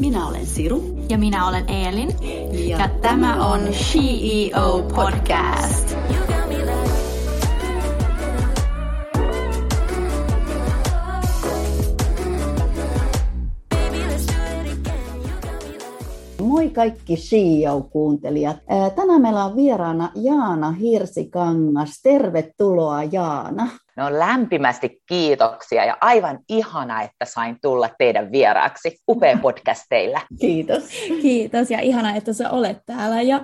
Minä olen Siru. Ja minä olen Eelin. Ja, ja tämä on CEO Podcast. Moi kaikki CEO-kuuntelijat. Tänään meillä on vieraana Jaana Hirsikangas. Tervetuloa Jaana. No lämpimästi kiitoksia ja aivan ihana, että sain tulla teidän vieraaksi. Upea podcast teillä. Kiitos. Kiitos ja ihana, että sä olet täällä. Ja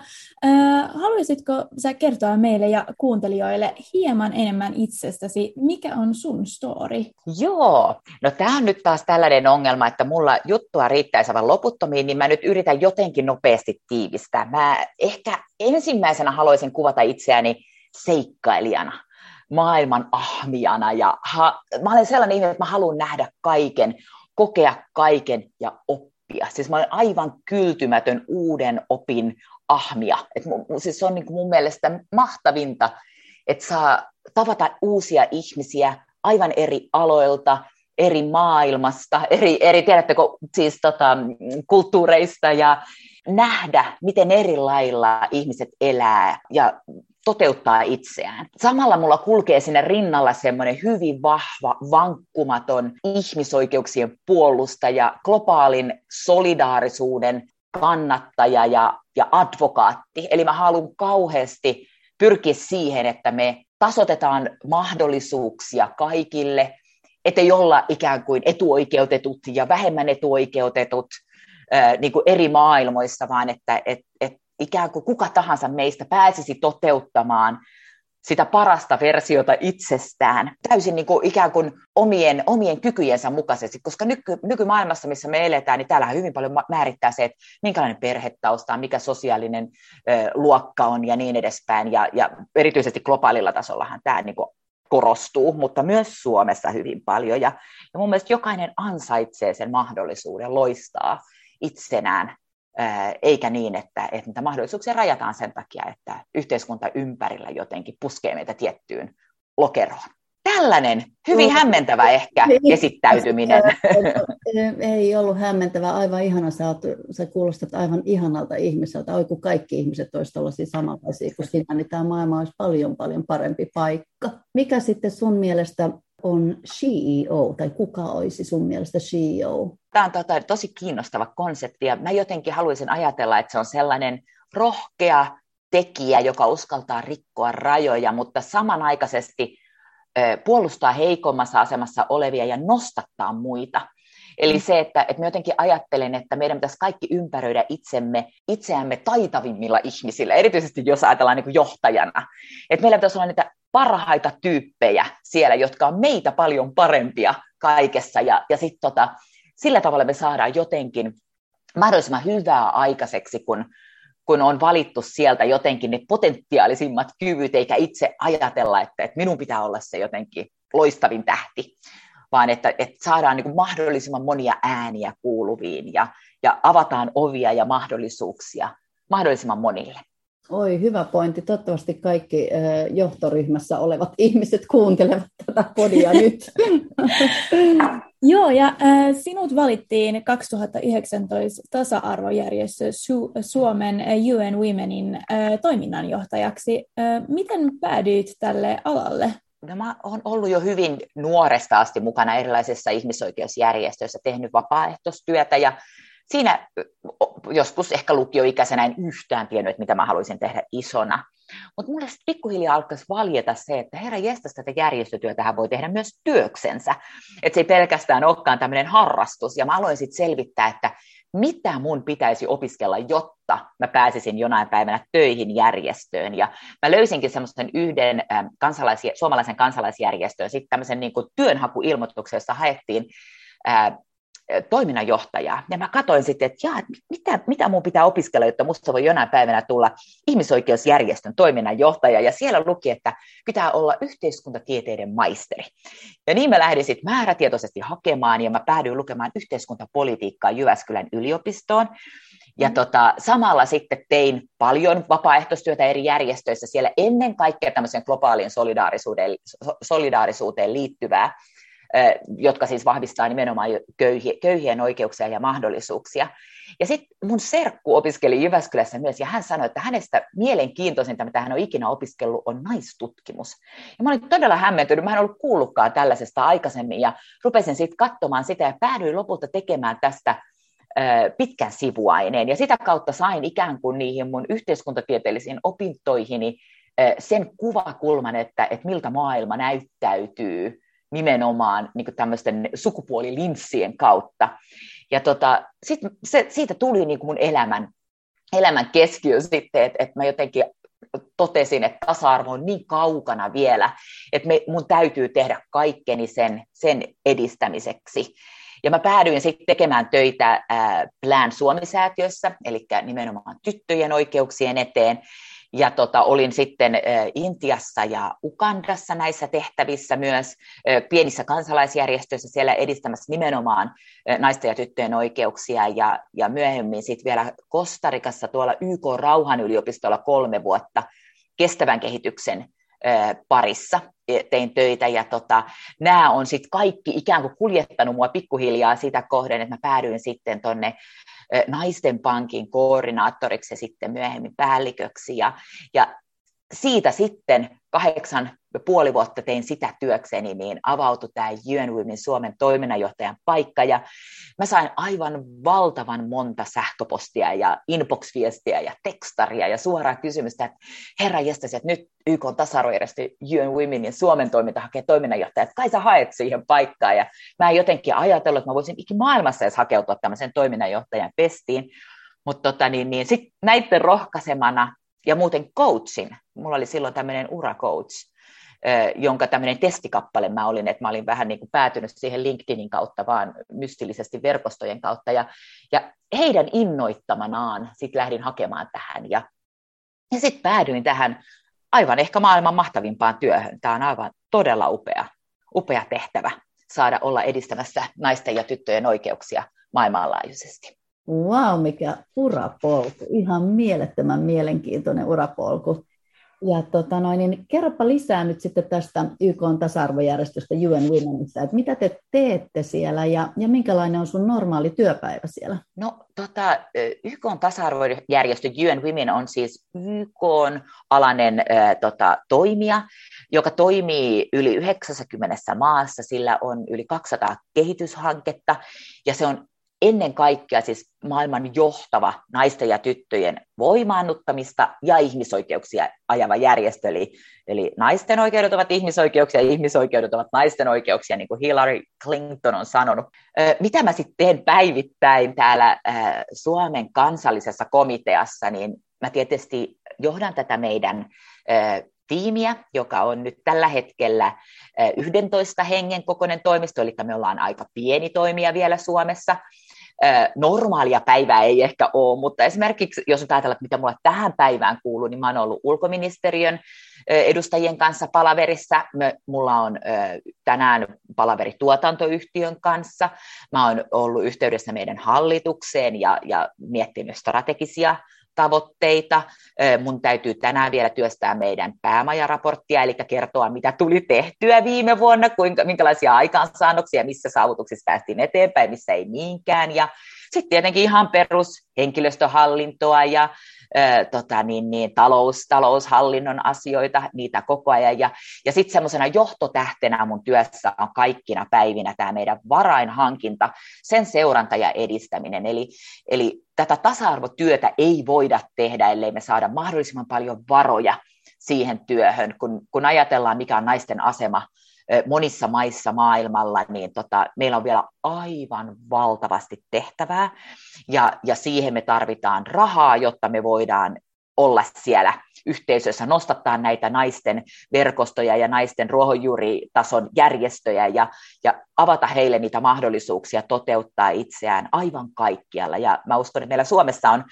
äh, haluaisitko sä kertoa meille ja kuuntelijoille hieman enemmän itsestäsi? Mikä on sun story? Joo, no tämä on nyt taas tällainen ongelma, että mulla juttua riittäisi aivan loputtomiin, niin mä nyt yritän jotenkin nopeasti tiivistää. Mä ehkä ensimmäisenä haluaisin kuvata itseäni seikkailijana maailman ahmiana ja ha, mä olen sellainen ihminen, että mä haluan nähdä kaiken, kokea kaiken ja oppia. Siis mä olen aivan kyltymätön uuden opin ahmia. Et siis se on niin mun mielestä mahtavinta, että saa tavata uusia ihmisiä aivan eri aloilta, eri maailmasta, eri, eri tiedättekö, siis tota, kulttuureista ja nähdä, miten eri lailla ihmiset elää ja toteuttaa itseään. Samalla mulla kulkee sinne rinnalla semmoinen hyvin vahva, vankkumaton ihmisoikeuksien puolustaja, globaalin solidaarisuuden kannattaja ja, ja advokaatti. Eli mä haluan kauheasti pyrkiä siihen, että me tasotetaan mahdollisuuksia kaikille, ettei olla ikään kuin etuoikeutetut ja vähemmän etuoikeutetut niin kuin eri maailmoissa, vaan että et, et ikään kuin kuka tahansa meistä pääsisi toteuttamaan sitä parasta versiota itsestään. Täysin niin kuin ikään kuin omien, omien kykyjensä mukaisesti, koska nyky, nykymaailmassa, missä me eletään, niin täällä hyvin paljon määrittää se, että minkälainen perhetausta on, mikä sosiaalinen ö, luokka on ja niin edespäin, ja, ja erityisesti globaalilla tasollahan tämä niin kuin korostuu, mutta myös Suomessa hyvin paljon, ja, ja mun mielestä jokainen ansaitsee sen mahdollisuuden loistaa itsenään eikä niin, että, että niitä mahdollisuuksia rajataan sen takia, että yhteiskunta ympärillä jotenkin puskee meitä tiettyyn lokeroon. Tällainen hyvin hämmentävä ehkä esittäytyminen. Ei ollut hämmentävä, aivan ihana. Sä, oot, sä kuulostat aivan ihanalta ihmiseltä. Oi kun kaikki ihmiset olisivat tällaisia samanlaisia kuin sinä, niin tämä maailma olisi paljon paljon parempi paikka. Mikä sitten sun mielestä on CEO, tai kuka olisi sun mielestä CEO? Tämä on tota, tosi kiinnostava konsepti, ja mä jotenkin haluaisin ajatella, että se on sellainen rohkea tekijä, joka uskaltaa rikkoa rajoja, mutta samanaikaisesti puolustaa heikommassa asemassa olevia ja nostattaa muita. Eli mm. se, että, että mä jotenkin ajattelen, että meidän pitäisi kaikki ympäröidä itsemme, itseämme taitavimmilla ihmisillä, erityisesti jos ajatellaan niin johtajana. Että meillä pitäisi olla niitä parhaita tyyppejä siellä, jotka on meitä paljon parempia kaikessa. Ja, ja sitten tota, sillä tavalla me saadaan jotenkin mahdollisimman hyvää aikaiseksi, kun, kun on valittu sieltä jotenkin ne potentiaalisimmat kyvyt, eikä itse ajatella, että, että minun pitää olla se jotenkin loistavin tähti, vaan että, että saadaan niin mahdollisimman monia ääniä kuuluviin ja, ja avataan ovia ja mahdollisuuksia mahdollisimman monille. Oi, hyvä pointti. Toivottavasti kaikki johtoryhmässä olevat ihmiset kuuntelevat tätä podia nyt. Joo, ja äh, sinut valittiin 2019 tasa-arvojärjestö Su- Suomen UN Womenin äh, toiminnanjohtajaksi. Äh, miten päädyit tälle alalle? No, mä olen ollut jo hyvin nuoresta asti mukana erilaisissa ihmisoikeusjärjestöissä, tehnyt vapaaehtoistyötä ja siinä joskus ehkä lukioikäisenä en yhtään tiennyt, että mitä mä haluaisin tehdä isona. Mutta mulle sitten pikkuhiljaa alkaisi valjeta se, että herra jestas tätä järjestötyötähän voi tehdä myös työksensä. Että se ei pelkästään olekaan tämmöinen harrastus. Ja mä aloin sitten selvittää, että mitä mun pitäisi opiskella, jotta mä pääsisin jonain päivänä töihin järjestöön. Ja mä löysinkin semmoisen yhden kansalaisia, suomalaisen kansalaisjärjestöön, sitten tämmöisen niin työnhakuilmoituksen, jossa haettiin toiminnanjohtajaa. Ja mä katsoin sitten, että jaa, mitä, mitä mun pitää opiskella, jotta musta voi jonain päivänä tulla ihmisoikeusjärjestön toiminnanjohtaja. Ja siellä luki, että pitää olla yhteiskuntatieteiden maisteri. Ja niin mä lähdin sitten määrätietoisesti hakemaan, ja mä päädyin lukemaan yhteiskuntapolitiikkaa Jyväskylän yliopistoon. Ja mm. tota, samalla sitten tein paljon vapaaehtoistyötä eri järjestöissä siellä ennen kaikkea tämmöisen globaalin solidaarisuuteen, solidaarisuuteen liittyvää jotka siis vahvistaa nimenomaan köyhien oikeuksia ja mahdollisuuksia. Ja sitten mun serkku opiskeli Jyväskylässä myös, ja hän sanoi, että hänestä mielenkiintoisinta, mitä hän on ikinä opiskellut, on naistutkimus. Ja mä olin todella hämmentynyt, mä en ollut kuullutkaan tällaisesta aikaisemmin, ja rupesin sitten katsomaan sitä, ja päädyin lopulta tekemään tästä pitkän sivuaineen, ja sitä kautta sain ikään kuin niihin mun yhteiskuntatieteellisiin opintoihini sen kuvakulman, että, että miltä maailma näyttäytyy nimenomaan niin tämmöisten sukupuolilinssien kautta. Ja tota, sit se, siitä tuli niin mun elämän, elämän keskiö sitten, että, että mä jotenkin totesin, että tasa-arvo on niin kaukana vielä, että me, mun täytyy tehdä kaikkeni sen, sen edistämiseksi. Ja mä päädyin sitten tekemään töitä Plan Suomi-säätiössä, eli nimenomaan tyttöjen oikeuksien eteen, ja tota, olin sitten Intiassa ja Ukandassa näissä tehtävissä myös, pienissä kansalaisjärjestöissä siellä edistämässä nimenomaan naisten ja tyttöjen oikeuksia, ja, ja myöhemmin sitten vielä Kostarikassa tuolla YK Rauhan yliopistolla kolme vuotta kestävän kehityksen parissa tein töitä ja tota, nämä on sitten kaikki ikään kuin kuljettanut mua pikkuhiljaa sitä kohden, että mä päädyin sitten tuonne naisten pankin koordinaattoriksi ja sitten myöhemmin päälliköksi. Ja, ja siitä sitten kahdeksan puoli vuotta tein sitä työkseni, niin avautui tämä UN Women Suomen toiminnanjohtajan paikka, ja mä sain aivan valtavan monta sähköpostia ja inbox-viestiä ja tekstaria ja suoraa kysymystä, että herra jestas, että nyt YK tasa-arvojärjestö Women ja Suomen toiminta hakee toiminnanjohtaja, että kai sä haet siihen paikkaan, ja mä en jotenkin ajatellut, että mä voisin ikin maailmassa edes hakeutua tämmöisen toiminnanjohtajan pestiin, mutta tota, niin, niin sitten näiden rohkaisemana ja muuten coachin. Mulla oli silloin tämmöinen uracoach, jonka tämmöinen testikappale mä olin, että mä olin vähän niin kuin päätynyt siihen LinkedInin kautta, vaan mystillisesti verkostojen kautta. Ja, ja heidän innoittamanaan sitten lähdin hakemaan tähän. Ja, ja sitten päädyin tähän aivan ehkä maailman mahtavimpaan työhön. Tämä on aivan todella upea, upea tehtävä saada olla edistämässä naisten ja tyttöjen oikeuksia maailmanlaajuisesti. Wow, mikä urapolku. Ihan mielettömän mielenkiintoinen urapolku. Ja tota noin, niin kerropa lisää nyt sitten tästä YK tasa-arvojärjestöstä UN Womenissa, että mitä te teette siellä ja, ja minkälainen on sun normaali työpäivä siellä? No tota, YK tasa-arvojärjestö UN Women on siis YK alainen äh, tota, toimija, joka toimii yli 90 maassa, sillä on yli 200 kehityshanketta ja se on ennen kaikkea siis maailman johtava naisten ja tyttöjen voimaannuttamista ja ihmisoikeuksia ajava järjestö. Eli, eli naisten oikeudet ovat ihmisoikeuksia ja ihmisoikeudet ovat naisten oikeuksia, niin kuin Hillary Clinton on sanonut. Mitä mä sitten teen päivittäin täällä Suomen kansallisessa komiteassa, niin mä tietysti johdan tätä meidän tiimiä, joka on nyt tällä hetkellä 11 hengen kokoinen toimisto, eli me ollaan aika pieni toimija vielä Suomessa, normaalia päivää ei ehkä ole, mutta esimerkiksi jos ajatellaan, mitä mulla tähän päivään kuuluu, niin mä oon ollut ulkoministeriön edustajien kanssa palaverissa. Mulla on tänään palaveri tuotantoyhtiön kanssa. Mä oon ollut yhteydessä meidän hallitukseen ja, ja miettinyt strategisia tavoitteita. Mun täytyy tänään vielä työstää meidän päämajaraporttia, eli kertoa, mitä tuli tehtyä viime vuonna, kuinka, minkälaisia aikaansaannoksia, missä saavutuksissa päästiin eteenpäin, missä ei niinkään. Ja sitten tietenkin ihan perus henkilöstöhallintoa ja tota, niin, niin, talous, taloushallinnon asioita, niitä koko ajan. Ja, ja sitten semmoisena johtotähtenä mun työssä on kaikkina päivinä tämä meidän varainhankinta, sen seuranta ja edistäminen. Eli, eli tätä tasa-arvotyötä ei voida tehdä, ellei me saada mahdollisimman paljon varoja siihen työhön, kun, kun ajatellaan, mikä on naisten asema monissa maissa maailmalla, niin tota, meillä on vielä aivan valtavasti tehtävää, ja, ja siihen me tarvitaan rahaa, jotta me voidaan olla siellä yhteisössä, nostattaa näitä naisten verkostoja ja naisten ruohonjuuritason järjestöjä ja, ja avata heille niitä mahdollisuuksia toteuttaa itseään aivan kaikkialla. Ja mä uskon, että meillä Suomessa on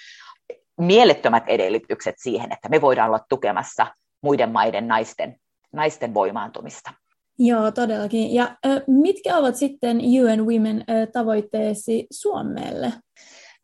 mielettömät edellytykset siihen, että me voidaan olla tukemassa muiden maiden naisten, naisten voimaantumista. Joo, todellakin. Ja mitkä ovat sitten UN Women tavoitteesi Suomelle?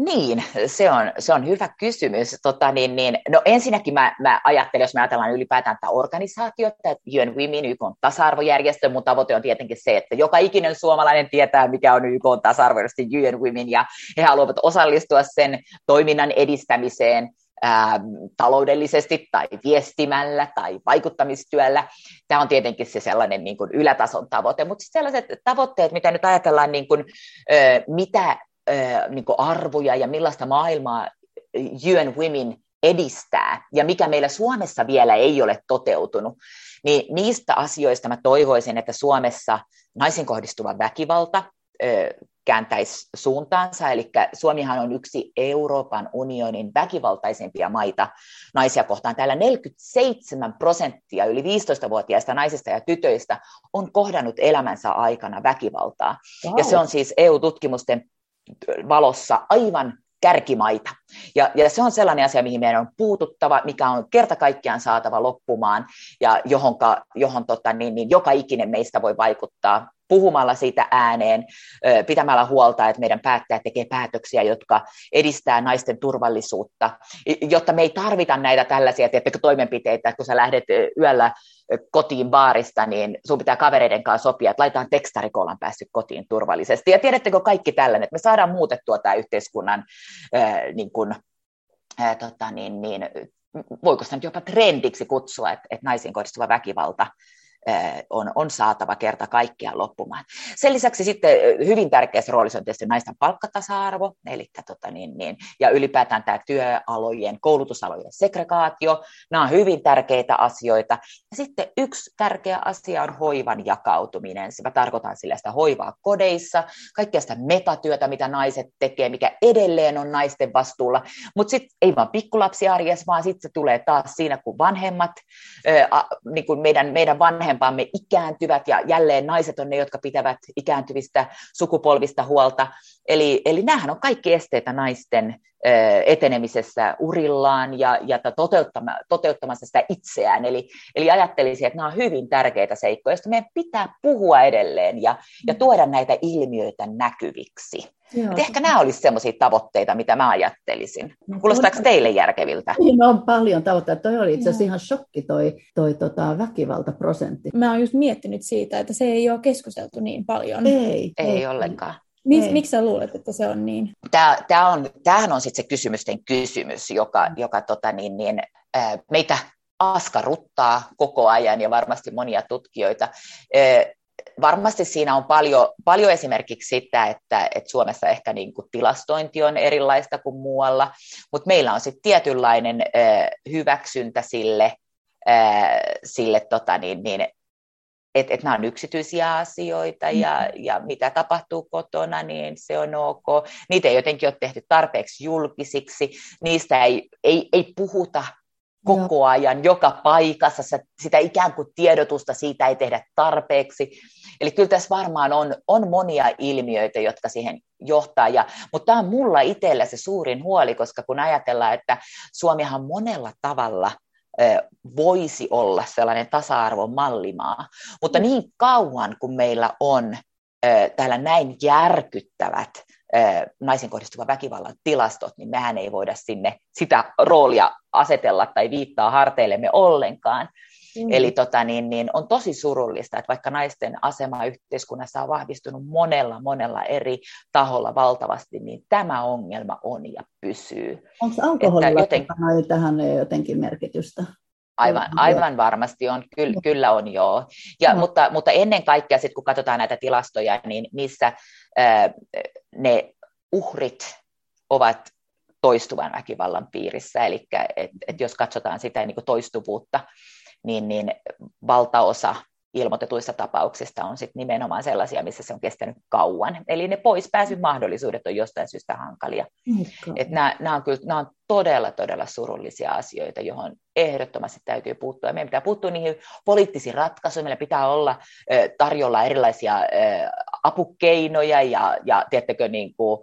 Niin, se on, se on hyvä kysymys. Tota, niin, niin, no ensinnäkin mä, mä ajattelen, jos me ajatellaan ylipäätään tätä organisaatiota, että UN Women, YK on tasa-arvojärjestö, mun tavoite on tietenkin se, että joka ikinen suomalainen tietää, mikä on YK on tasa-arvojärjestö UN Women, ja he haluavat osallistua sen toiminnan edistämiseen, ää, taloudellisesti tai viestimällä tai vaikuttamistyöllä. Tämä on tietenkin se sellainen niin kuin ylätason tavoite, mutta sellaiset tavoitteet, mitä nyt ajatellaan, niin kuin, ää, mitä niin kuin arvoja ja millaista maailmaa UN Women edistää ja mikä meillä Suomessa vielä ei ole toteutunut, niin niistä asioista mä toivoisin, että Suomessa naisiin kohdistuva väkivalta kääntäisi suuntaansa, eli Suomihan on yksi Euroopan unionin väkivaltaisempia maita naisia kohtaan. Täällä 47 prosenttia yli 15-vuotiaista naisista ja tytöistä on kohdannut elämänsä aikana väkivaltaa. Wow. Ja se on siis EU-tutkimusten valossa aivan kärkimaita. Ja, ja se on sellainen asia, mihin meidän on puututtava, mikä on kerta kaikkiaan saatava loppumaan ja johonka, johon tota, niin, niin, joka ikinen meistä voi vaikuttaa puhumalla siitä ääneen, pitämällä huolta, että meidän päättäjät tekee päätöksiä, jotka edistää naisten turvallisuutta, jotta me ei tarvita näitä tällaisia tiedätkö, toimenpiteitä, että kun sä lähdet yöllä kotiin baarista, niin sun pitää kavereiden kanssa sopia, että laitetaan tekstari, kun ollaan päässyt kotiin turvallisesti. Ja tiedättekö kaikki tällainen, että me saadaan muutettua tämä yhteiskunnan niin kuin, tota, niin, niin, voiko sitä nyt jopa trendiksi kutsua, että, että naisiin kohdistuva väkivalta on, on saatava kerta kaikkiaan loppumaan. Sen lisäksi sitten hyvin tärkeässä roolissa on tietysti naisten palkkatasa-arvo, eli tota niin, niin, ja ylipäätään tämä työalojen, koulutusalojen segregaatio, nämä on hyvin tärkeitä asioita. Ja sitten yksi tärkeä asia on hoivan jakautuminen. Mä tarkoitan sillä sitä hoivaa kodeissa, kaikkea sitä metatyötä, mitä naiset tekee, mikä edelleen on naisten vastuulla, mutta sitten ei vaan pikkulapsi arjessa, vaan sitten se tulee taas siinä, kun vanhemmat, ää, niin kuin meidän, meidän vanhemmat vanhempamme ikääntyvät ja jälleen naiset on ne, jotka pitävät ikääntyvistä sukupolvista huolta. Eli, eli nämähän on kaikki esteitä naisten etenemisessä urillaan ja, ja toteuttamassa sitä itseään. Eli, eli ajattelisin, että nämä on hyvin tärkeitä seikkoja, joista meidän pitää puhua edelleen ja, ja tuoda näitä ilmiöitä näkyviksi. Joo. ehkä nämä olisivat sellaisia tavoitteita, mitä mä ajattelisin. No, Kuulostaako on... teille järkeviltä? Niin, on paljon tavoitteita. Toi oli itse asiassa ihan shokki toi, toi tota, väkivaltaprosentti. Mä oon just miettinyt siitä, että se ei ole keskusteltu niin paljon. Ei. Ei, ei ollenkaan. Mis, miksi sä luulet, että se on niin? Tämä, tämä on, tämähän on sitten se kysymysten kysymys, joka, joka tota niin, niin, ää, meitä askarruttaa koko ajan ja varmasti monia tutkijoita. Ää, varmasti siinä on paljon, paljon esimerkiksi sitä, että, että Suomessa ehkä niin kuin tilastointi on erilaista kuin muualla, mutta meillä on sitten tietynlainen ää, hyväksyntä sille, ää, sille tota niin, niin, että et nämä on yksityisiä asioita ja, mm-hmm. ja mitä tapahtuu kotona, niin se on ok. Niitä ei jotenkin ole tehty tarpeeksi julkisiksi, niistä ei, ei, ei puhuta koko ajan, joka paikassa, sitä ikään kuin tiedotusta siitä ei tehdä tarpeeksi. Eli kyllä tässä varmaan on, on monia ilmiöitä, jotka siihen johtaa, ja, mutta tämä on mulla itsellä se suurin huoli, koska kun ajatellaan, että Suomihan monella tavalla voisi olla sellainen tasa-arvon mallimaa. Mutta mm. niin kauan kun meillä on täällä näin järkyttävät naisen kohdistuva väkivallan tilastot, niin mehän ei voida sinne sitä roolia asetella tai viittaa harteillemme ollenkaan. Mm. Eli tota, niin, niin on tosi surullista, että vaikka naisten asema yhteiskunnassa on vahvistunut monella, monella eri taholla valtavasti, niin tämä ongelma on ja pysyy. Onko alkoholilla joten... tähän jotenkin merkitystä? Aivan, aivan varmasti on, kyllä, kyllä on joo. Ja, no. mutta, mutta ennen kaikkea sit, kun katsotaan näitä tilastoja, niin niissä ää, ne uhrit ovat toistuvan väkivallan piirissä, eli et, et jos katsotaan sitä niin toistuvuutta, niin, niin valtaosa ilmoitetuista tapauksista on sit nimenomaan sellaisia, missä se on kestänyt kauan. Eli ne poispääsyn mahdollisuudet on jostain syystä hankalia. Et nämä, nämä, on kyllä, nämä on todella, todella surullisia asioita, johon ehdottomasti täytyy puuttua. Ja meidän pitää puuttua niihin poliittisiin ratkaisuihin. Meillä pitää olla tarjolla erilaisia apukeinoja ja, ja tiettäkö, niin kuin,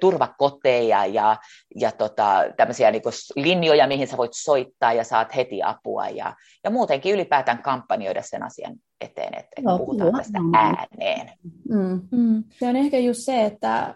turvakoteja ja, ja tota, tämmöisiä niin kuin linjoja, mihin sä voit soittaa ja saat heti apua ja, ja muutenkin ylipäätään kampanjoida sen asian eteen, että no, puhutaan tästä ääneen. Mm. Mm. Se on ehkä just se, että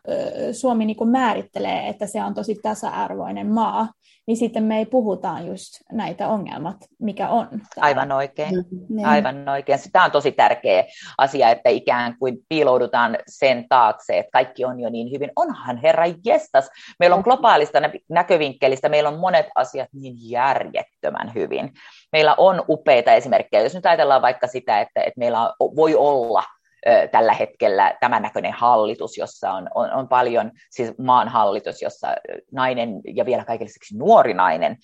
Suomi niin määrittelee, että se on tosi tasa-arvoinen maa, niin sitten me ei puhutaan just näitä ongelmat, mikä on. Täällä. Aivan oikein. Mm, Aivan oikein. Tämä on tosi tärkeä asia, että ikään kuin piiloudutaan sen taakse, että kaikki on jo niin hyvin. Onhan herra jestas. Meillä on globaalista näkövinkkelistä, meillä on monet asiat niin järjettömän hyvin. Meillä on upeita esimerkkejä. Jos nyt ajatellaan vaikka sitä, että, että meillä voi olla tällä hetkellä tämän näköinen hallitus, jossa on, on, on paljon, siis maan hallitus, jossa nainen ja vielä kaikille nuori nainen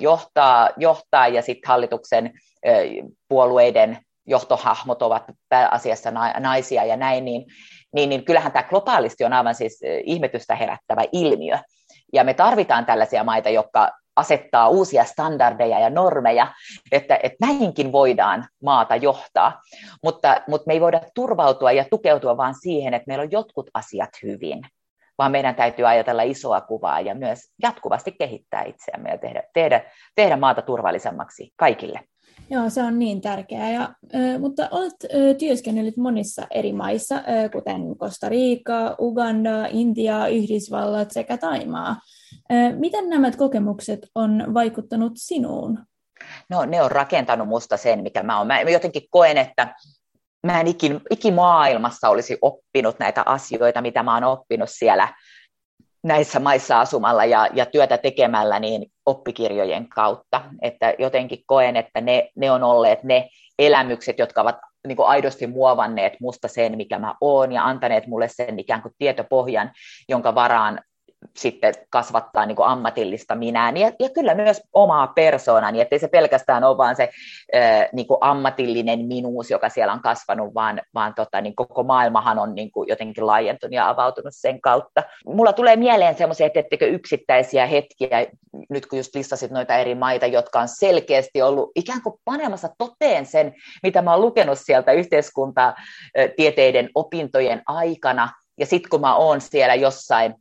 johtaa, johtaa ja sitten hallituksen puolueiden johtohahmot ovat pääasiassa naisia ja näin, niin, niin, niin kyllähän tämä globaalisti on aivan siis ihmetystä herättävä ilmiö. Ja me tarvitaan tällaisia maita, jotka asettaa uusia standardeja ja normeja, että, että näinkin voidaan maata johtaa, mutta, mutta me ei voida turvautua ja tukeutua vain siihen, että meillä on jotkut asiat hyvin, vaan meidän täytyy ajatella isoa kuvaa ja myös jatkuvasti kehittää itseämme ja tehdä, tehdä, tehdä maata turvallisemmaksi kaikille. Joo, se on niin tärkeää. Ja, mutta olet työskennellyt monissa eri maissa, kuten Costa Rica, Uganda, Intia, Yhdysvallat sekä Taimaa. Miten nämä kokemukset on vaikuttanut sinuun? No ne on rakentanut musta sen, mikä mä oon. Mä jotenkin koen, että mä en ikin, ikimaailmassa olisi oppinut näitä asioita, mitä mä oon oppinut siellä näissä maissa asumalla ja, ja työtä tekemällä niin oppikirjojen kautta. Että jotenkin koen, että ne, ne on olleet ne elämykset, jotka ovat niin kuin aidosti muovanneet musta sen, mikä mä oon, ja antaneet mulle sen ikään kuin tietopohjan, jonka varaan sitten kasvattaa niin kuin ammatillista minään ja, ja kyllä myös omaa persoonani, ettei se pelkästään ole vaan se äh, niin kuin ammatillinen minuus, joka siellä on kasvanut, vaan, vaan tota, niin koko maailmahan on niin kuin jotenkin laajentunut ja avautunut sen kautta. Mulla tulee mieleen semmoisia, että ettekö yksittäisiä hetkiä, nyt kun just listasit noita eri maita, jotka on selkeästi ollut ikään kuin panemassa toteen sen, mitä mä oon lukenut sieltä yhteiskuntatieteiden opintojen aikana, ja sitten kun mä oon siellä jossain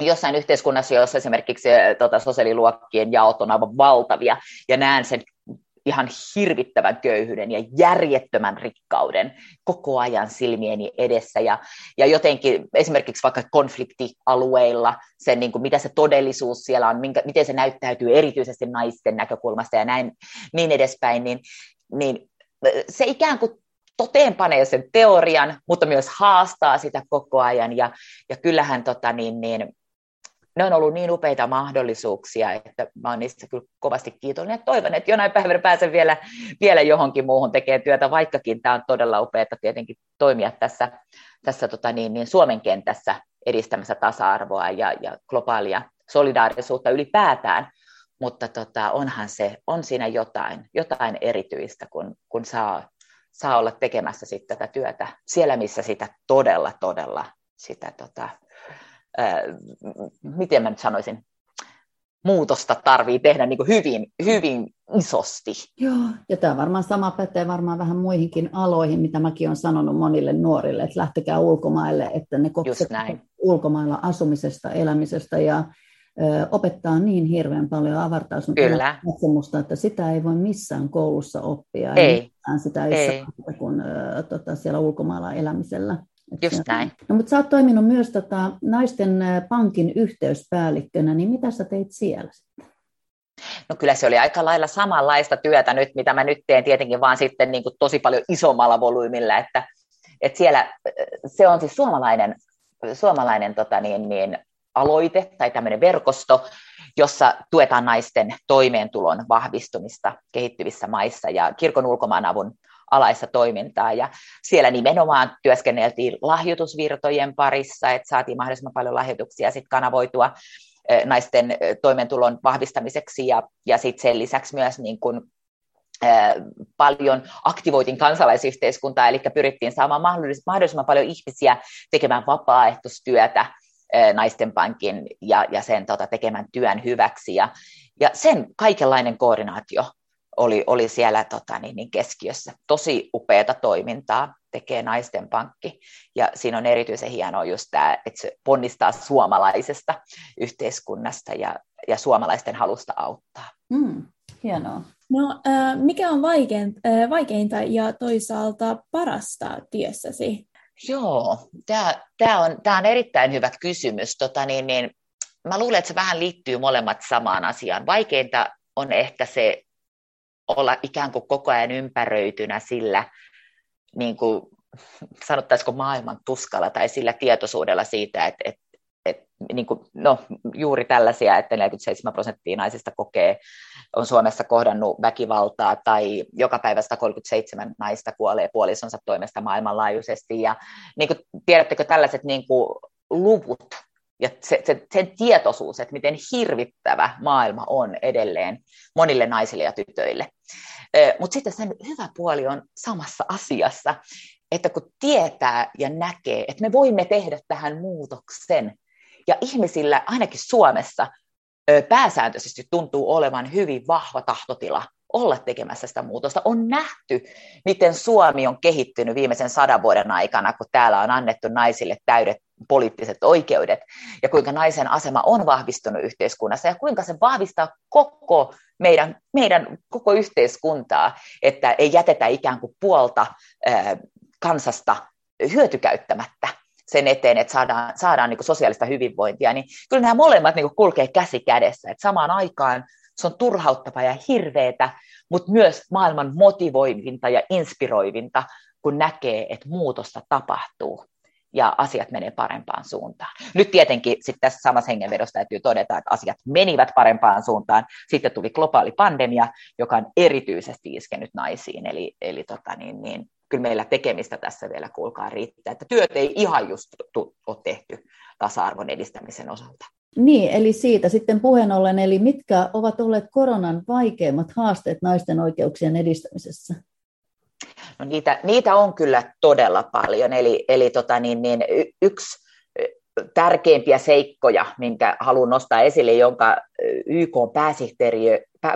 jossain yhteiskunnassa, jossa esimerkiksi eh, tota, sosiaaliluokkien jaot on aivan valtavia, ja näen sen ihan hirvittävän köyhyyden ja järjettömän rikkauden koko ajan silmieni edessä. Ja, ja jotenkin esimerkiksi vaikka konfliktialueilla, sen, niin kuin, mitä se todellisuus siellä on, minkä, miten se näyttäytyy erityisesti naisten näkökulmasta ja näin, niin edespäin, niin, niin eh, se ikään kuin toteenpanee sen teorian, mutta myös haastaa sitä koko ajan. Ja, ja kyllähän tota, niin, niin, ne on ollut niin upeita mahdollisuuksia, että mä oon niistä kyllä kovasti kiitollinen. Toivon, että jonain päivänä pääsen vielä, vielä johonkin muuhun tekemään työtä, vaikkakin tämä on todella upeaa tietenkin toimia tässä, tässä tota niin, niin Suomen kentässä edistämässä tasa-arvoa ja, ja globaalia solidaarisuutta ylipäätään. Mutta tota, onhan se, on siinä jotain, jotain erityistä, kun, kun saa, saa olla tekemässä sitten tätä työtä siellä, missä sitä todella, todella sitä tota, miten mä nyt sanoisin, muutosta tarvii tehdä niin kuin hyvin, hyvin isosti. Joo, ja tämä varmaan sama pätee varmaan vähän muihinkin aloihin, mitä mäkin olen sanonut monille nuorille, että lähtekää ulkomaille, että ne kokisivat ulkomailla asumisesta, elämisestä ja ö, opettaa niin hirveän paljon, avartaa sun katsomusta, että sitä ei voi missään koulussa oppia. Ei. Sitä ei, ei. saa kuin ö, tota, siellä ulkomailla elämisellä. Just näin. No, mutta sä oot toiminut myös tota, naisten pankin yhteyspäällikkönä, niin mitä sä teit siellä sitten? No kyllä se oli aika lailla samanlaista työtä nyt, mitä mä nyt teen tietenkin vaan sitten niin kuin tosi paljon isommalla volyymilla, että, että siellä se on siis suomalainen, suomalainen tota niin, niin, aloite tai tämmöinen verkosto, jossa tuetaan naisten toimeentulon vahvistumista kehittyvissä maissa ja kirkon ulkomaanavun alaista toimintaa. Ja siellä nimenomaan työskenneltiin lahjoitusvirtojen parissa, että saatiin mahdollisimman paljon lahjoituksia sitten kanavoitua naisten toimeentulon vahvistamiseksi ja, ja sitten sen lisäksi myös niin kun, paljon aktivoitin kansalaisyhteiskuntaa, eli pyrittiin saamaan mahdollisimman paljon ihmisiä tekemään vapaaehtoistyötä naisten pankin ja, ja sen tota, tekemän työn hyväksi. Ja, ja sen kaikenlainen koordinaatio oli, oli siellä tota, niin, niin keskiössä. Tosi upeata toimintaa tekee Naisten Pankki. Ja siinä on erityisen hienoa just tämä, että se ponnistaa suomalaisesta yhteiskunnasta ja, ja suomalaisten halusta auttaa. Mm, hienoa. No, äh, mikä on vaikeinta, äh, vaikeinta ja toisaalta parasta työssäsi? Joo, tämä on, tää on erittäin hyvä kysymys. Tota, niin, niin, mä luulen, että se vähän liittyy molemmat samaan asiaan. Vaikeinta on ehkä se olla ikään kuin koko ajan ympäröitynä sillä, niin kuin, sanottaisiko maailman tuskalla tai sillä tietoisuudella siitä, että, että, että niin kuin, no, juuri tällaisia, että 47 prosenttia naisista kokee, on Suomessa kohdannut väkivaltaa tai joka päivä 137 naista kuolee puolisonsa toimesta maailmanlaajuisesti. Ja niin kuin, tiedättekö tällaiset niin kuin, luvut ja se, se, sen tietoisuus, että miten hirvittävä maailma on edelleen monille naisille ja tytöille. Mutta sitten sen hyvä puoli on samassa asiassa, että kun tietää ja näkee, että me voimme tehdä tähän muutoksen, ja ihmisillä, ainakin Suomessa, pääsääntöisesti tuntuu olevan hyvin vahva tahtotila olla tekemässä sitä muutosta. On nähty, miten Suomi on kehittynyt viimeisen sadan vuoden aikana, kun täällä on annettu naisille täydet poliittiset oikeudet, ja kuinka naisen asema on vahvistunut yhteiskunnassa, ja kuinka se vahvistaa koko meidän, meidän koko yhteiskuntaa, että ei jätetä ikään kuin puolta kansasta hyötykäyttämättä sen eteen, että saadaan, saadaan niin sosiaalista hyvinvointia, niin kyllä nämä molemmat niin kulkee käsi kädessä, että samaan aikaan se on turhauttavaa ja hirveetä, mutta myös maailman motivoivinta ja inspiroivinta, kun näkee, että muutosta tapahtuu ja asiat menee parempaan suuntaan. Nyt tietenkin sitten tässä samassa hengenvedossa täytyy todeta, että asiat menivät parempaan suuntaan. Sitten tuli globaali pandemia, joka on erityisesti iskenyt naisiin, eli, eli tota niin, niin, kyllä meillä tekemistä tässä vielä kuulkaa riittää, että työt ei ihan just ole tehty tasa-arvon edistämisen osalta. Niin, eli siitä sitten puheen ollen, eli mitkä ovat olleet koronan vaikeimmat haasteet naisten oikeuksien edistämisessä? No niitä, niitä on kyllä todella paljon, eli, eli tota niin, niin, yksi tärkeimpiä seikkoja, minkä haluan nostaa esille, jonka YK pääsihteeri,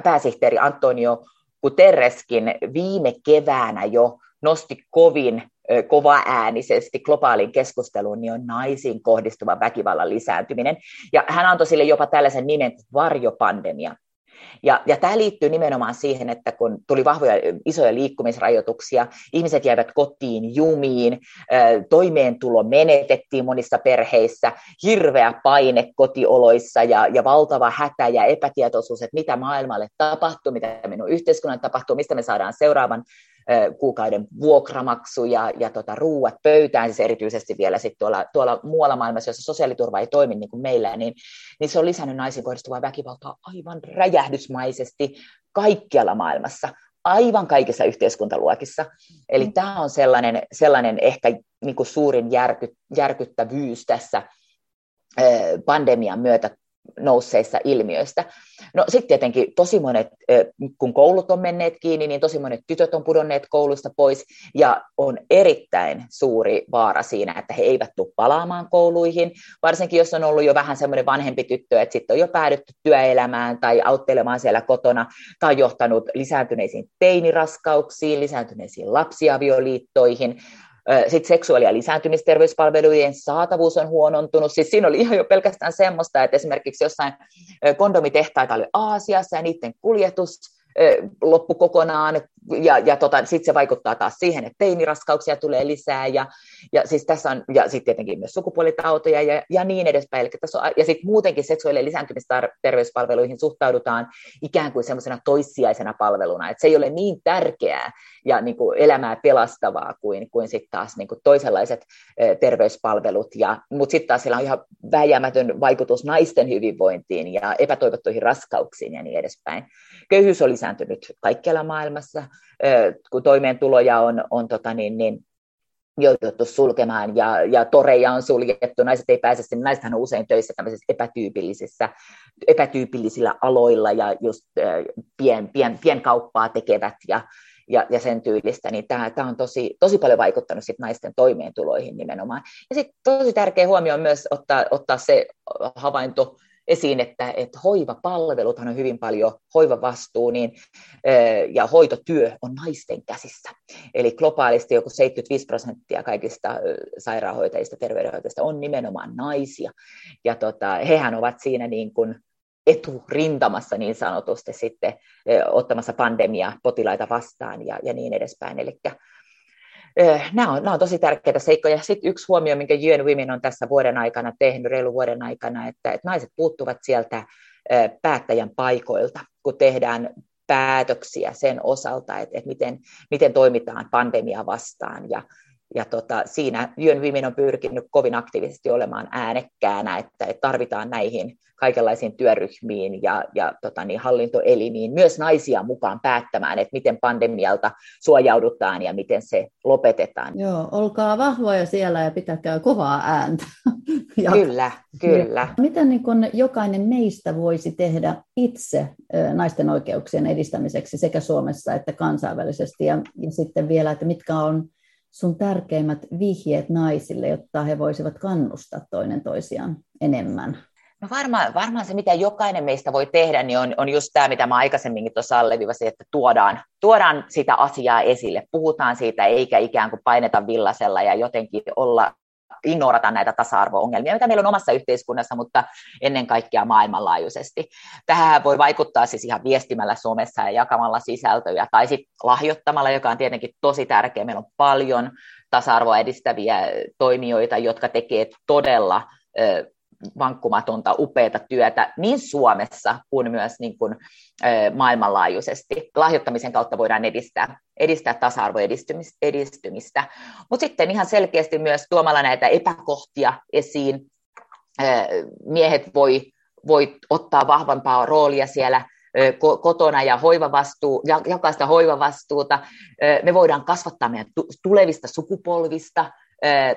pääsihteeri Antonio Guterreskin viime keväänä jo nosti kovin kova äänisesti globaalin keskusteluun, niin on naisiin kohdistuva väkivallan lisääntyminen. Ja hän antoi sille jopa tällaisen nimen varjopandemia. Ja, ja tämä liittyy nimenomaan siihen, että kun tuli vahvoja isoja liikkumisrajoituksia, ihmiset jäivät kotiin jumiin, toimeentulo menetettiin monissa perheissä, hirveä paine kotioloissa ja, ja valtava hätä ja epätietoisuus, että mitä maailmalle tapahtuu, mitä minun yhteiskunnan tapahtuu, mistä me saadaan seuraavan kuukauden vuokramaksu ja, ja tota, ruuat pöytään, siis erityisesti vielä sit tuolla, tuolla muualla maailmassa, jossa sosiaaliturva ei toimi niin kuin meillä, niin, niin se on lisännyt naisiin kohdistuvaa väkivaltaa aivan räjähdysmaisesti kaikkialla maailmassa, aivan kaikissa yhteiskuntaluokissa. Eli mm. tämä on sellainen, sellainen ehkä niin kuin suurin järky, järkyttävyys tässä pandemian myötä nousseista ilmiöistä. No sitten tietenkin tosi monet, kun koulut on menneet kiinni, niin tosi monet tytöt on pudonneet koulusta pois, ja on erittäin suuri vaara siinä, että he eivät tule palaamaan kouluihin, varsinkin jos on ollut jo vähän semmoinen vanhempi tyttö, että sitten on jo päädytty työelämään tai auttelemaan siellä kotona, tai johtanut lisääntyneisiin teiniraskauksiin, lisääntyneisiin lapsiavioliittoihin, sitten seksuaali- ja lisääntymisterveyspalvelujen saatavuus on huonontunut. Siis siinä oli ihan jo pelkästään semmoista, että esimerkiksi jossain kondomitehtaita oli Aasiassa ja niiden kuljetus loppu kokonaan, ja, ja tota, sitten se vaikuttaa taas siihen, että teiniraskauksia tulee lisää, ja, ja siis tässä on, ja sitten tietenkin myös sukupuolitautoja ja, ja niin edespäin, Eli tässä on, ja sitten muutenkin seksuaali- lisääntymisterveyspalveluihin suhtaudutaan ikään kuin semmoisena toissijaisena palveluna, että se ei ole niin tärkeää ja niin kuin elämää pelastavaa kuin, kuin sitten taas niin kuin toisenlaiset terveyspalvelut, ja, mutta sitten taas sillä on ihan väijämätön vaikutus naisten hyvinvointiin ja epätoivottuihin raskauksiin ja niin edespäin. Köyhyys on lisääntynyt kaikkialla maailmassa, kun toimeentuloja on, on tota niin, niin, jouduttu sulkemaan ja, ja toreja on suljettu, naiset ei pääse sinne, naisethan on usein töissä tämmöisissä epätyypillisissä, epätyypillisillä aloilla ja just pien, pien, pienkauppaa tekevät ja, ja, ja sen tyylistä, niin tämä, tämä on tosi, tosi paljon vaikuttanut sit naisten toimeentuloihin nimenomaan. Ja sitten tosi tärkeä huomio on myös ottaa, ottaa se havainto esiin, että, että hoivapalveluthan on hyvin paljon hoivavastuu niin, ja hoitotyö on naisten käsissä. Eli globaalisti joku 75 prosenttia kaikista sairaanhoitajista, terveydenhoitajista on nimenomaan naisia. Ja tota, hehän ovat siinä niin kuin eturintamassa niin sanotusti sitten ottamassa pandemiaa potilaita vastaan ja, ja niin edespäin. Eli nämä on, nämä on tosi tärkeitä seikkoja. Sitten yksi huomio, minkä UN Women on tässä vuoden aikana tehnyt, reilun vuoden aikana, että, että naiset puuttuvat sieltä päättäjän paikoilta, kun tehdään päätöksiä sen osalta, että, että miten, miten toimitaan pandemia vastaan. Ja, ja tota, siinä Yön Women on pyrkinyt kovin aktiivisesti olemaan äänekkäänä, että, että tarvitaan näihin kaikenlaisiin työryhmiin ja, ja tota niin, hallintoelimiin myös naisia mukaan päättämään, että miten pandemialta suojaudutaan ja miten se lopetetaan. Joo, olkaa vahvoja siellä ja pitäkää kovaa ääntä. ja, kyllä, kyllä. Ja miten niin kun jokainen meistä voisi tehdä itse naisten oikeuksien edistämiseksi sekä Suomessa että kansainvälisesti ja, ja sitten vielä, että mitkä on sun tärkeimmät vihjeet naisille, jotta he voisivat kannustaa toinen toisiaan enemmän? No varmaan, varmaan se, mitä jokainen meistä voi tehdä, niin on, on just tämä, mitä mä aikaisemminkin tuossa alleviivasin, että tuodaan, tuodaan sitä asiaa esille, puhutaan siitä, eikä ikään kuin paineta villasella ja jotenkin olla ignorata näitä tasa-arvo-ongelmia, mitä meillä on omassa yhteiskunnassa, mutta ennen kaikkea maailmanlaajuisesti. Tähän voi vaikuttaa siis ihan viestimällä somessa ja jakamalla sisältöjä, tai sitten lahjoittamalla, joka on tietenkin tosi tärkeä. Meillä on paljon tasa-arvoa edistäviä toimijoita, jotka tekevät todella vankkumatonta, upeata työtä niin Suomessa kuin myös niin kuin, maailmanlaajuisesti. Lahjoittamisen kautta voidaan edistää, edistää tasa-arvoedistymistä. Edistymistä. Mutta sitten ihan selkeästi myös tuomalla näitä epäkohtia esiin. Miehet voi, voi ottaa vahvampaa roolia siellä kotona ja hoivavastuu, jakaa sitä hoivavastuuta. Me voidaan kasvattaa meidän tulevista sukupolvista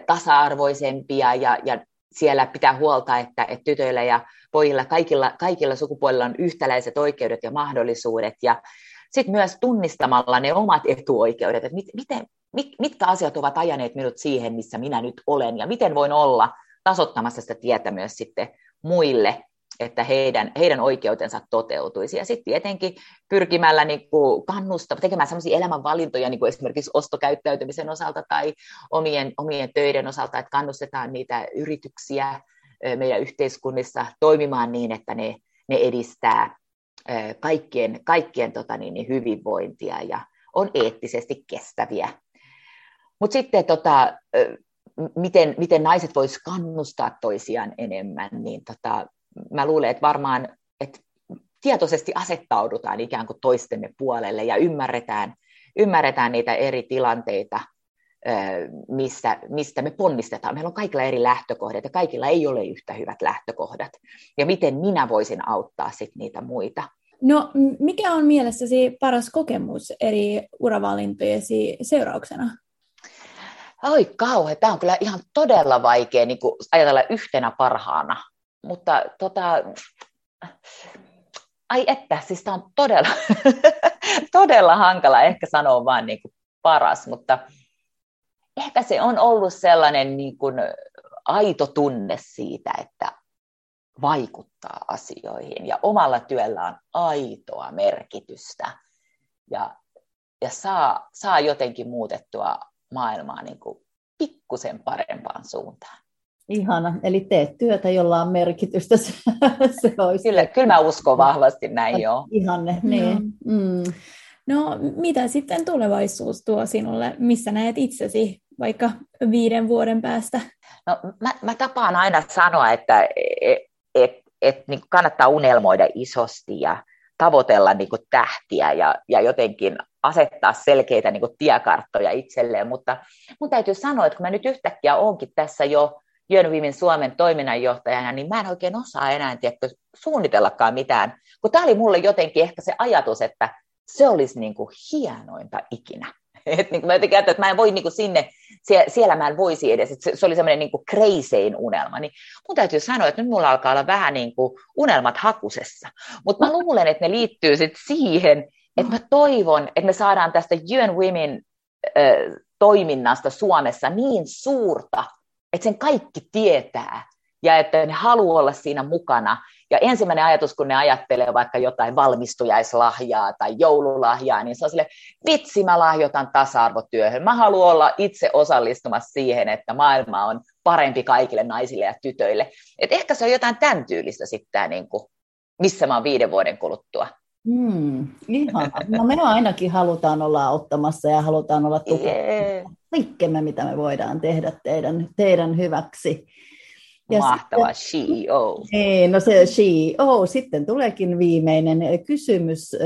tasa-arvoisempia ja, ja siellä pitää huolta, että, että tytöillä ja pojilla, kaikilla, kaikilla sukupuolilla on yhtäläiset oikeudet ja mahdollisuudet, ja sitten myös tunnistamalla ne omat etuoikeudet, että mit, miten, mit, mitkä asiat ovat ajaneet minut siihen, missä minä nyt olen, ja miten voin olla tasottamassa sitä tietä myös sitten muille, että heidän, heidän oikeutensa toteutuisi. Ja sitten tietenkin pyrkimällä niin kuin kannustaa, tekemään sellaisia elämänvalintoja niin kuin esimerkiksi ostokäyttäytymisen osalta tai omien, omien töiden osalta, että kannustetaan niitä yrityksiä meidän yhteiskunnissa toimimaan niin, että ne, ne edistää kaikkien, kaikkien tota niin, niin hyvinvointia ja on eettisesti kestäviä. Mutta sitten tota, miten, miten naiset voisivat kannustaa toisiaan enemmän, niin tota, mä luulen, että varmaan että tietoisesti asettaudutaan ikään kuin toistemme puolelle ja ymmärretään, ymmärretään niitä eri tilanteita, mistä, mistä me ponnistetaan. Meillä on kaikilla eri lähtökohdat ja kaikilla ei ole yhtä hyvät lähtökohdat. Ja miten minä voisin auttaa sit niitä muita. No, mikä on mielessäsi paras kokemus eri uravalintojesi seurauksena? Oi kauhean, tämä on kyllä ihan todella vaikea niin ajatella yhtenä parhaana mutta tota, ai että, siis tämä on todella, todella hankala ehkä sanoa vaan niin kuin paras, mutta ehkä se on ollut sellainen niin kuin aito tunne siitä, että vaikuttaa asioihin ja omalla työllä on aitoa merkitystä ja, ja saa, saa jotenkin muutettua maailmaa niin kuin pikkusen parempaan suuntaan. Ihana. Eli teet työtä, jolla on merkitystä. se olisi. Kyllä, kyllä mä uskon vahvasti näin, joo. Ihanne, niin. Mm. No, mitä sitten tulevaisuus tuo sinulle? Missä näet itsesi vaikka viiden vuoden päästä? No, mä, mä tapaan aina sanoa, että et, et, et, niin kannattaa unelmoida isosti ja tavoitella niin kuin tähtiä ja, ja jotenkin asettaa selkeitä niin kuin tiekarttoja itselleen, mutta mun täytyy sanoa, että kun mä nyt yhtäkkiä onkin tässä jo Jönvimin Suomen toiminnanjohtajana, niin mä en oikein osaa enää tiedätkö, suunnitellakaan mitään, kun tämä oli mulle jotenkin ehkä se ajatus, että se olisi niin kuin hienointa ikinä. Et niin kuin mä jotenkin että mä en voi niin kuin sinne, siellä, mä en voisi edes, että se, oli semmoinen niin crazyin unelma, niin mun täytyy sanoa, että nyt mulla alkaa olla vähän niin kuin unelmat hakusessa, mutta mä luulen, että ne liittyy sitten siihen, että mä toivon, että me saadaan tästä UN Women äh, toiminnasta Suomessa niin suurta, että sen kaikki tietää ja että ne haluaa olla siinä mukana Ja ensimmäinen ajatus, kun ne ajattelee vaikka jotain valmistujaislahjaa tai joululahjaa, niin se on sille, vitsi mä lahjoitan tasa-arvotyöhön. Mä haluan olla itse osallistumassa siihen, että maailma on parempi kaikille naisille ja tytöille. Et ehkä se on jotain tämän tyylistä sitten, niin kuin, missä mä oon viiden vuoden kuluttua. Hmm, ihan. No me ainakin halutaan olla auttamassa ja halutaan olla tukemassa kaikkemme, mitä me voidaan tehdä teidän, teidän hyväksi. Ja Mahtava sitten, CEO. Niin, no se CEO. Sitten tuleekin viimeinen kysymys äh,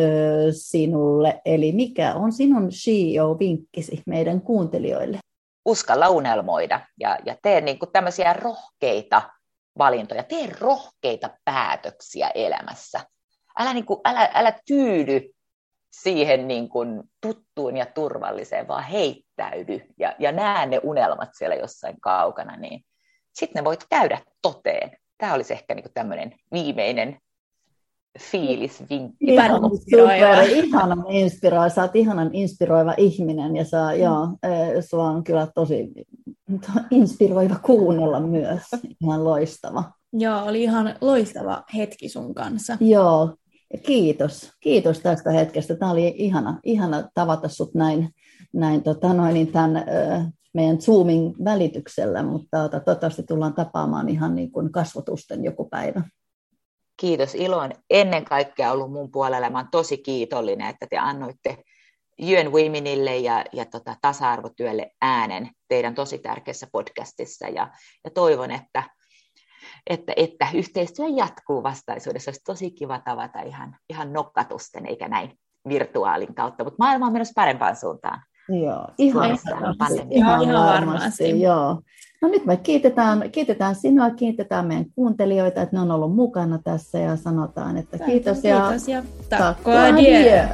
sinulle, eli mikä on sinun CEO-vinkkisi meidän kuuntelijoille? Uskalla unelmoida ja, ja tee niin kuin tämmöisiä rohkeita valintoja, tee rohkeita päätöksiä elämässä älä, niin kuin, älä, älä tyydy siihen niin kuin tuttuun ja turvalliseen, vaan heittäydy ja, ja näe ne unelmat siellä jossain kaukana, niin sitten ne voit käydä toteen. Tämä olisi ehkä niin tämmöinen viimeinen fiilis, vinkki. Ihan super, ihanan inspiroiva. Sä oot ihanan inspiroiva ihminen ja sä, mm. joo, sua on kyllä tosi inspiroiva kuunnella myös. Ihan loistava. Joo, oli ihan loistava hetki sun kanssa. Joo, Kiitos, kiitos tästä hetkestä. Tämä oli ihana, ihana tavata sut näin, näin tota noin, niin tämän meidän Zoomin välityksellä, mutta tota, toivottavasti tullaan tapaamaan ihan niin kuin kasvotusten joku päivä. Kiitos. Ilo on ennen kaikkea ollut mun puolella. Mä olen tosi kiitollinen, että te annoitte UN Womenille ja, ja tota, tasa-arvotyölle äänen teidän tosi tärkeässä podcastissa. Ja, ja toivon, että että, että yhteistyö jatkuu vastaisuudessa. Olisi tosi kiva tavata ihan, ihan nokkatusten, eikä näin virtuaalin kautta, mutta maailma on menossa parempaan suuntaan. Joo, ihan, varmasti, ihan, ihan varmasti. Joo. No nyt me kiitetään, kiitetään sinua, kiitetään meidän kuuntelijoita, että ne on ollut mukana tässä ja sanotaan, että kiitos, kiitos ja, ja takko adieu.